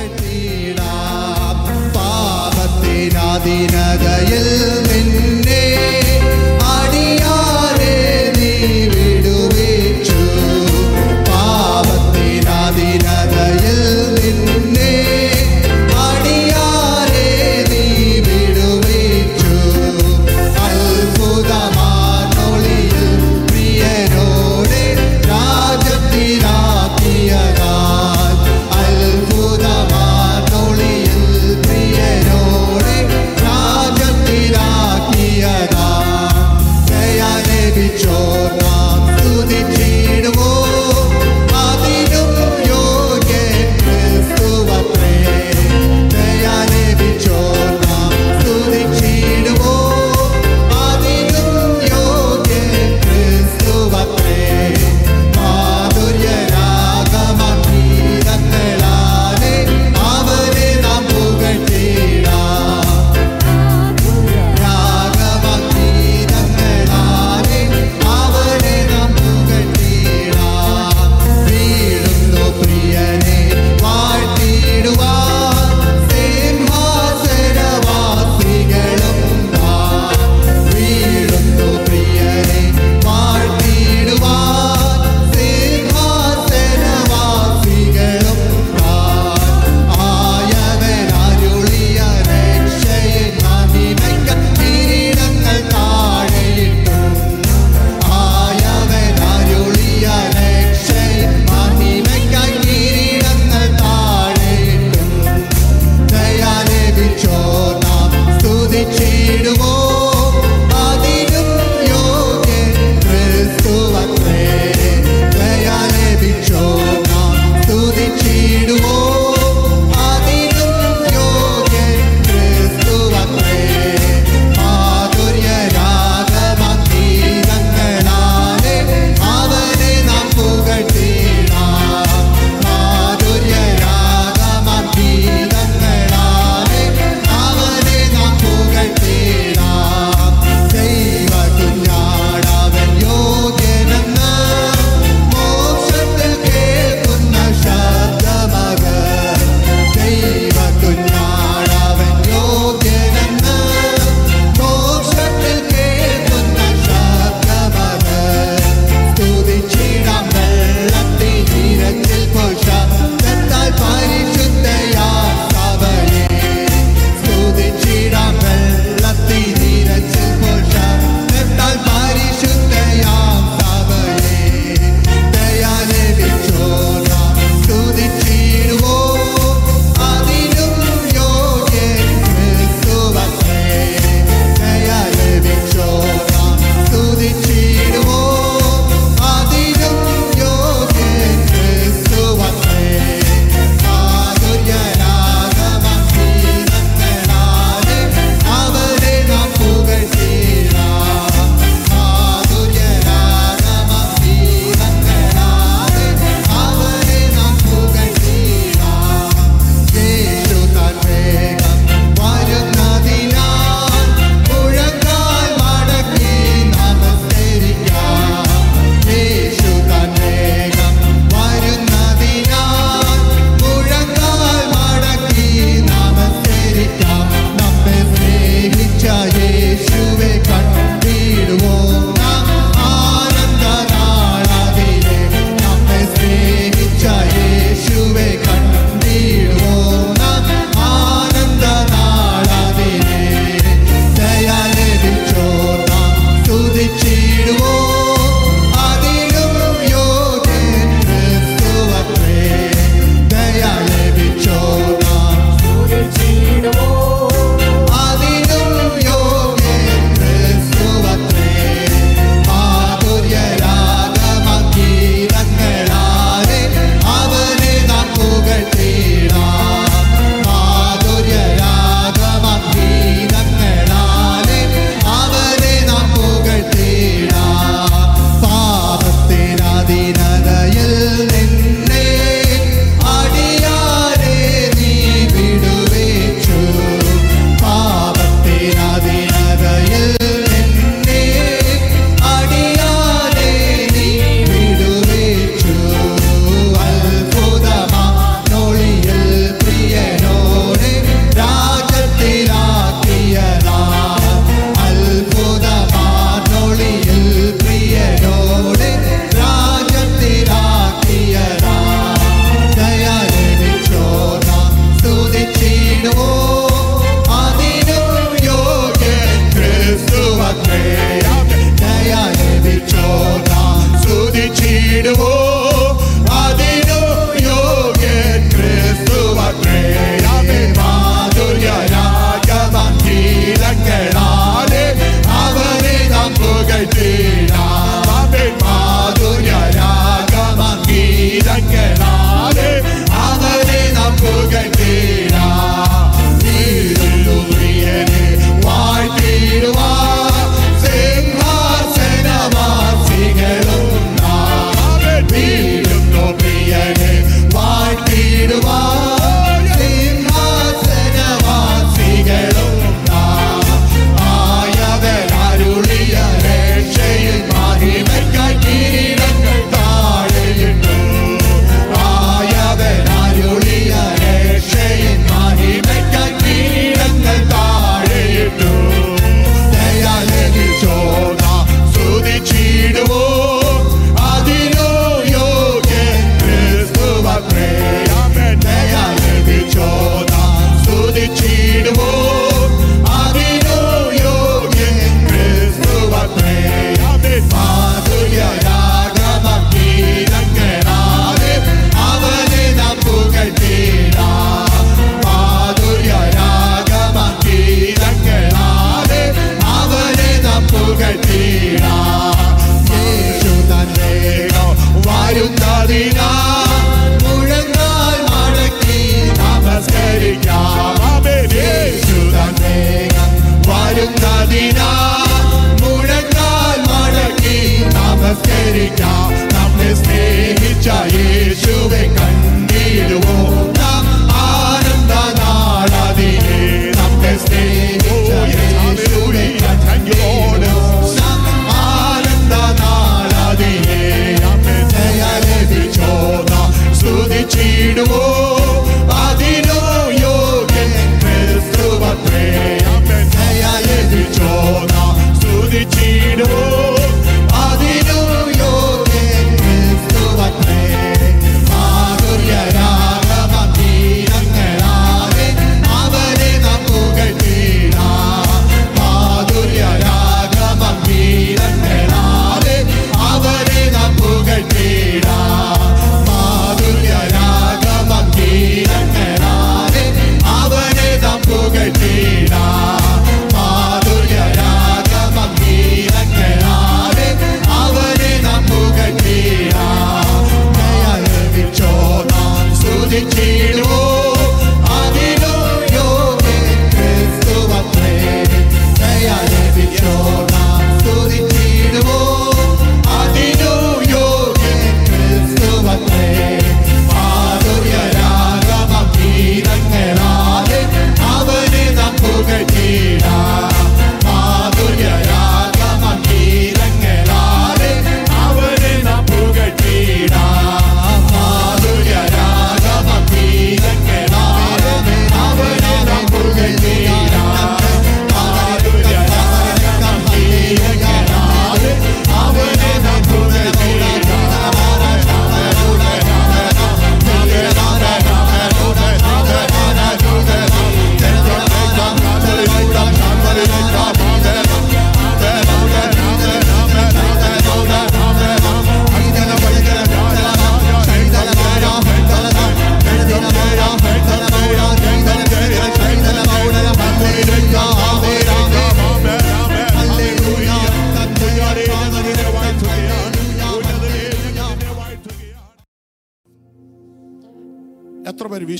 പുകഴ്ത്തിടാം പാപത്തിനതിനകയിൽ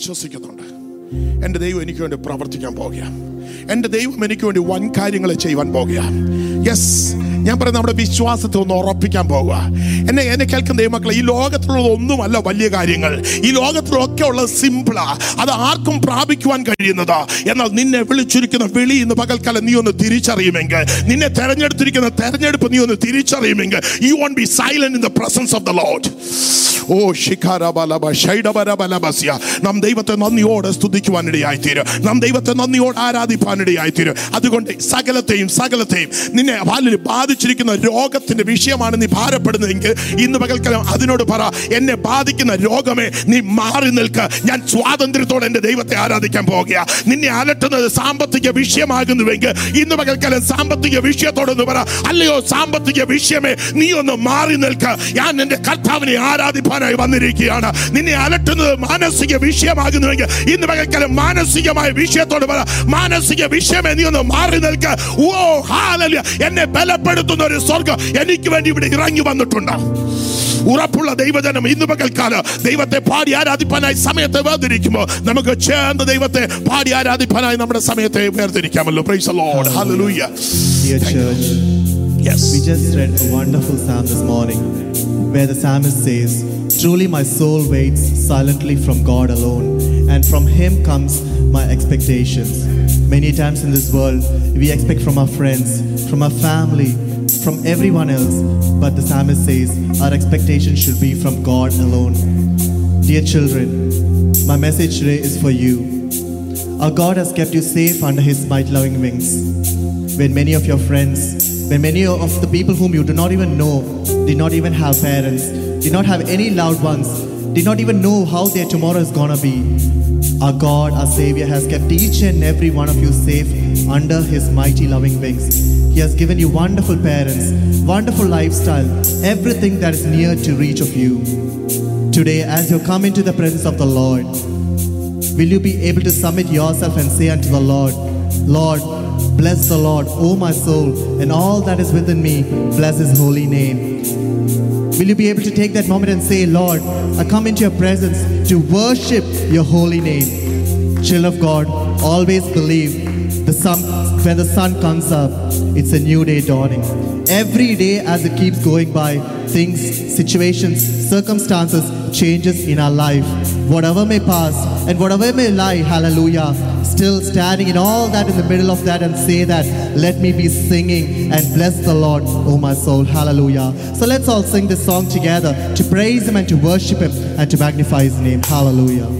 വിശ്വസിക്കുന്നുണ്ട്. എന്റെ ദൈവം എനിക്ക് വേണ്ടി പ്രവർത്തിക്കാൻ പോകുക എന്റെ ദൈവം എനിക്ക് വേണ്ടി വൻ കാര്യങ്ങൾ ചെയ്യുവാൻ പോകുക യെസ് ഞാൻ പറയുന്നത് നമ്മുടെ വിശ്വാസത്തെ ഒന്ന് ഉറപ്പിക്കാൻ പോകുക എന്നെ എന്നെ കേൾക്കുന്ന ദൈവമക്കളെ ഈ ലോകത്തിലുള്ളത് ഒന്നുമല്ല വലിയ കാര്യങ്ങൾ. ഈ ലോകത്തിലൊക്കെ ഉള്ളത് സിമ്പിളാ അത് ആർക്കും പ്രാപിക്കുവാൻ കഴിയുന്നതാ. എന്നാൽ നിന്നെ വിളിച്ചിരിക്കുന്ന വിളി ഇന്ന് പകൽക്കാലം നീ ഒന്ന് തിരിച്ചറിയുമെങ്കിൽ നിന്നെ തെരഞ്ഞെടുത്തിരിക്കുന്ന തെരഞ്ഞെടുപ്പ് നീ ഒന്ന് തിരിച്ചറിയുമെങ്കിൽ you won't be silent in the presence of the lord ഓ ശിഖാരബലബ ഷൈഡബരബലബസ്യ നാം ദൈവത്തെ നന്ദിയോടെ സ്തുതിക്കുവാനിടയായിത്തീരും നാം ദൈവത്തെ നന്ദിയോടെ ആരാധിപ്പാനിടയായിത്തീരും അതുകൊണ്ട് സകലത്തെയും സകലത്തെയും നിന്നെ പാലിൽ ബാധിച്ചിരിക്കുന്ന രോഗത്തിന്റെ വിഷയമാണ് നീ ഭാരപ്പെടുന്നതെങ്കിൽ ഇന്ന് പകൽക്കാലം അതിനോട് പറ എന്നെ ബാധിക്കുന്ന രോഗമേ നീ മാറി നിൽക്ക്. ഞാൻ സ്വാതന്ത്ര്യത്തോടെ എന്റെ ദൈവത്തെ ആരാധിക്കാൻ പോകുക നിന്നെ അലട്ടുന്നത് സാമ്പത്തിക വിഷയമാകുന്നുവെങ്കിൽ ഇന്ന് പകൽക്കാലം സാമ്പത്തിക വിഷയത്തോടൊന്ന് പറ അല്ലയോ സാമ്പത്തിക വിഷയമേ നീ ഒന്ന് മാറി നിൽക്ക്. ഞാൻ എന്റെ കർത്താവിനെ ആരാധിപ്പാനായി വന്നിരിക്കുകയാണ്. നിന്നെ അലട്ടുന്നത് മാനസിക വിഷയമാകുന്നുവെങ്കിൽ ഇന്ന് പകൽക്കാലം മാനസികമായ വിഷയത്തോട് പറ മാനസിക വിഷയമേ നീ ഒന്ന് മാറി നിൽക്ക്. ഓ ഹാലല്ല എന്നെ ബലപ്പെടുത്തുന്ന ഒരു സ്വർഗം എനിക്ക് വേണ്ടി ഇവിടെ ഇറങ്ങി വന്നിട്ടുണ്ട് ഉറപ്പുള്ള ദൈവജനം ഇന്ന് പകൽക്കാല ദൈവത്തെ പാടി ആരാധിപ്പാനായി സമയത്തെ വേർതിരിക്കുമ്പോൾ നമുക്ക് ചേർന്ന് ദൈവത്തെ പാടി ആരാധിപ്പാനായി നമ്മുടെ സമയത്തെ വേർതിരിക്കാമല്ലോ praise lord hallelujah Dear church, yes. we just read a wonderful psalm this morning where the psalmist says, Truly my soul waits silently from God alone, and from Him comes my expectations. Many times in this world, we expect from our friends, from our family, from everyone else, but the psalmist says our expectation should be from God alone. Dear children, my message today is for you. Our God has kept you safe under His might loving wings. When many of your friends, when many of the people whom you do not even know, did not even have parents, did not have any loved ones, did not even know how their tomorrow is gonna be, our God, our Savior, has kept each and every one of you safe under His mighty loving wings. He has given you wonderful parents, wonderful lifestyle, everything that is near to reach of you. Today, as you come into the presence of the Lord, will you be able to submit yourself and say unto the Lord, Lord, bless the Lord, O my soul, and all that is within me, bless his holy name. Will you be able to take that moment and say, Lord, I come into your presence to worship your holy name? Child of God, always believe the sun, when the sun comes up, it's a new day dawning. Every day as it keeps going by, things, situations, circumstances, changes in our life. Whatever may pass and whatever may lie, hallelujah, still standing in all that in the middle of that and say that, let me be singing and bless the Lord, oh my soul. Hallelujah. So let's all sing this song together to praise Him and to worship Him and to magnify His name. Hallelujah.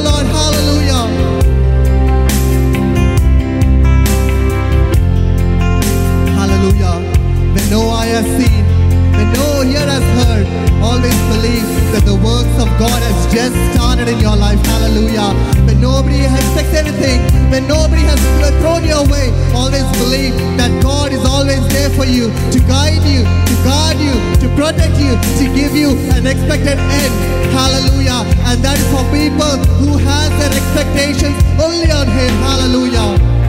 Lord. Hallelujah. Hallelujah. When no eye has seen, when no ear has heard, always believe that the works of God has just started in your life. Hallelujah. When nobody has fixed anything, when nobody has thrown you away, always believe that God is always there for you to guide you, to guard you, to protect you, to give you an expected end. Hallelujah. And that is for people who has their expectations only on Him. Hallelujah.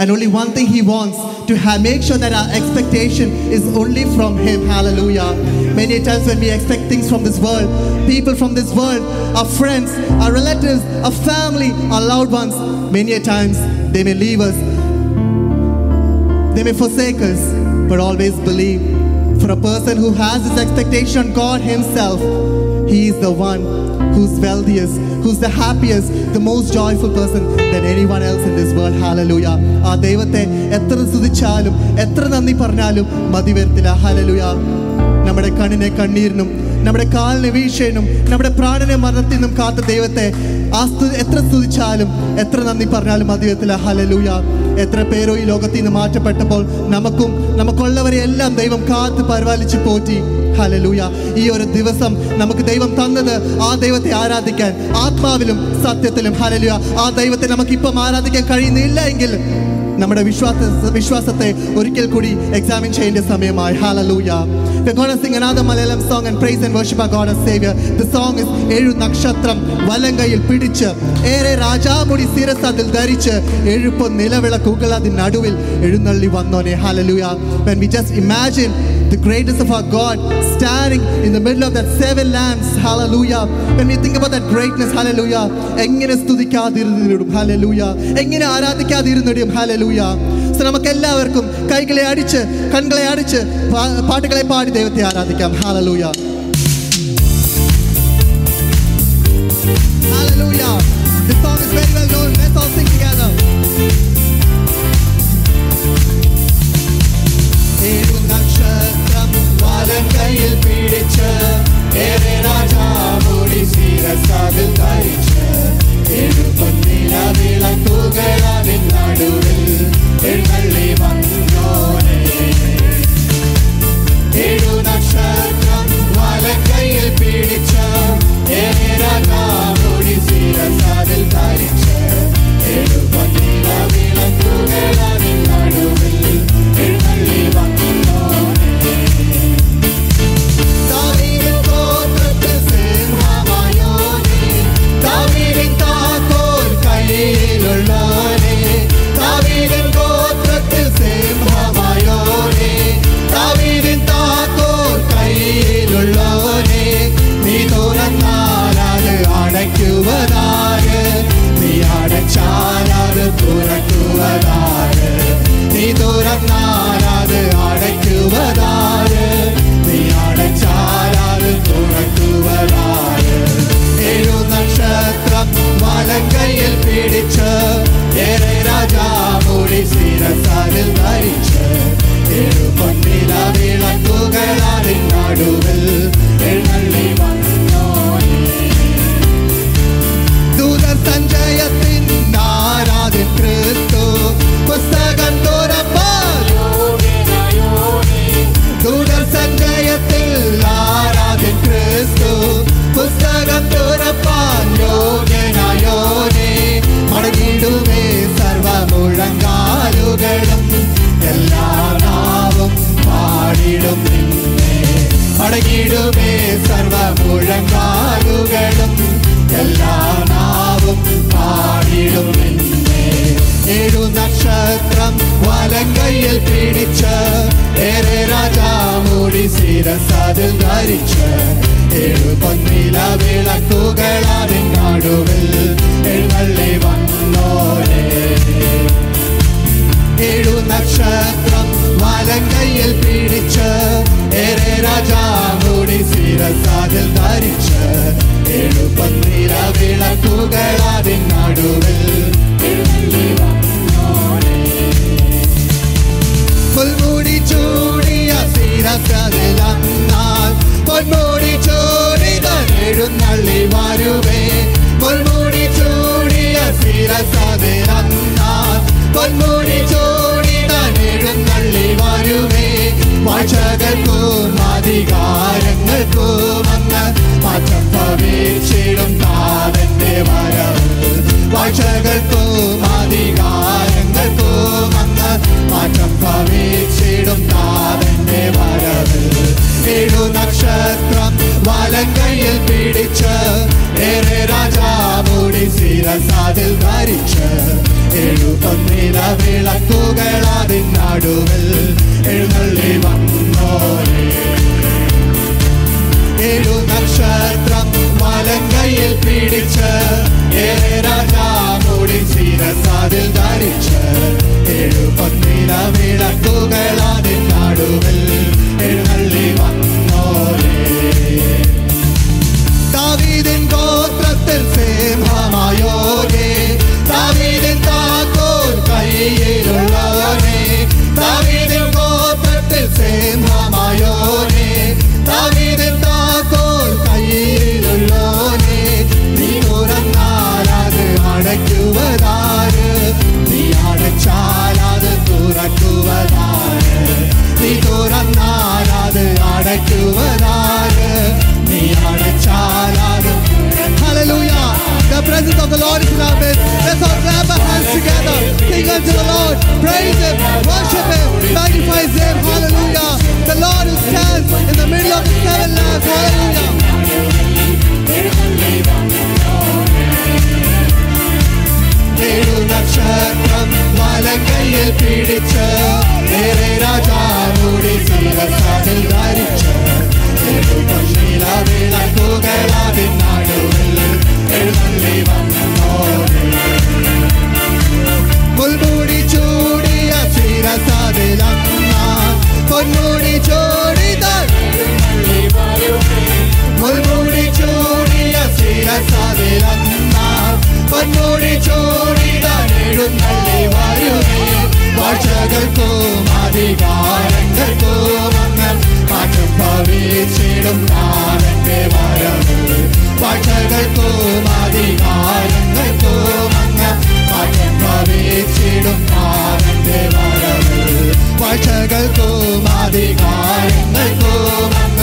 And only one thing He wants to ha- make sure that our expectation is only from Him. Hallelujah. Many times when we expect things from this world, people from this world, our friends, our relatives, our family, our loved ones, many a times they may leave us, they may forsake us, but always believe. For a person who has his expectation on God Himself, He is the one who's wealthiest, who's the happiest, the most joyful person than anyone else in this world. Hallelujah. ആ ദൈവത്തെ എത്ര സ്തുതിച്ചാലും എത്ര നന്ദി പറഞ്ഞാലും മതി വരത്തില്ല. ഹലലുയ നമ്മുടെ കണ്ണിനെ കണ്ണീരിനും നമ്മുടെ കാലിനെ വീഴ്ചയിനും നമ്മുടെ പ്രാണനെ മരണത്തിൽ നിന്നും കാത്ത ദൈവത്തെ ആ എത്ര സ്തുതിച്ചാലും എത്ര നന്ദി പറഞ്ഞാലും മതി വരത്തില്ല. ഹലലൂയ എത്ര പേരോ ഈ ലോകത്തിൽ നിന്ന് മാറ്റപ്പെട്ടപ്പോൾ നമുക്കും നമുക്കുള്ളവരെ എല്ലാം ദൈവം കാത്ത് പരിപാലിച്ച് പോറ്റി. ഹലലൂയ ഈ ഒരു ദിവസം നമുക്ക് ദൈവം തന്നത് ആ ദൈവത്തെ ആരാധിക്കാൻ ആത്മാവിലും സത്യത്തിലും. ഹലലുക ആ ദൈവത്തെ നമുക്ക് ഇപ്പം ആരാധിക്കാൻ കഴിയുന്നില്ല എങ്കിൽ നമ്മുടെ വിശ്വാസ വിശ്വാസത്തെ ഒരിക്കൽ കൂടി എക്സാമിൻ ചെയ്യേണ്ട സമയമായി. Hallelujah We're going to sing another Malayalam song and praise and worship our God as Savior. The song is ഏഴു നക്ഷത്രം വലങ്കയിൽ പിടിച്ച് ഏറെ രാജാമുടി ശിരസ് അതിൽ ധരിച്ച് എഴുപ്പ് നിലവിളക്കുകൾ അതിനടുവിൽ എഴുന്നള്ളി വന്നോനെ. ഹലലൂയ When we just imagine the greatness of our God standing in the middle of that seven lamps, hallelujah. When we think about that greatness, hallelujah, എങ്ങനെ സ്തുതിക്കാതിരുന്നിടും hallelujah, എങ്ങനെ ആരാധിക്കാതിരുന്നിടും hallelujah. So നമുക്ക് എല്ലാവർക്കും കൈകളെ അടിച്ച് കൺകളെ അടിച്ച് പാ- പാട്ടുകളെ പാടി ദൈവത്തെ ആരാധിക്കാം hallelujah. Hallelujah. This song is very well known. Let's all sing together. ആഴ്ചകൾക്കും അധികാരങ്ങൾക്കും അങ്ങ് മാറ്റം ഭവിച്ചിടും നാഥന്റെ വരവ് ഏഴു നക്ഷത്രം വലങ്കയിൽ പിടിച്ച് ഏറെ രാജാവോടി ശിരസാതിൽ ധരിച്ച്. എഴുപൊന്നില വിളക്കുകൾ അതിൻ നടുവിൽ എഴുന്നള്ളി വന്നോരേ. ഏഴു നക്ഷത്രം വലങ്കയിൽ പിടിച്ച് കാതിൽ ധരിച്ച് എഴുപത്തിന വിളക്കുകളാണ് നാടുവല്ല ശക്തികൾക്കും അധികാരങ്ങൾക്കും അങ്ങ് മാറ്റം ഭവിച്ചിടും താരന്റെ വരവ് വാഴ്ചകൾക്കും അധികാരങ്ങൾക്കും അങ്ങ് മാറ്റം ഭവിച്ചിടും താരന്റെ വരവ് വാഴ്ചകൾക്കും അധികാരങ്ങൾക്കും അങ്ങ്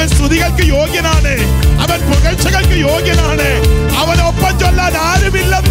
അവൻ സ്തുതികൾക്ക് യോഗ്യനാണ്. അവൻ പുകഴ്ചകൾക്ക് യോഗ്യനാണ്. അവനൊപ്പം ചൊല്ലാൻ ആരുമില്ലെന്ന്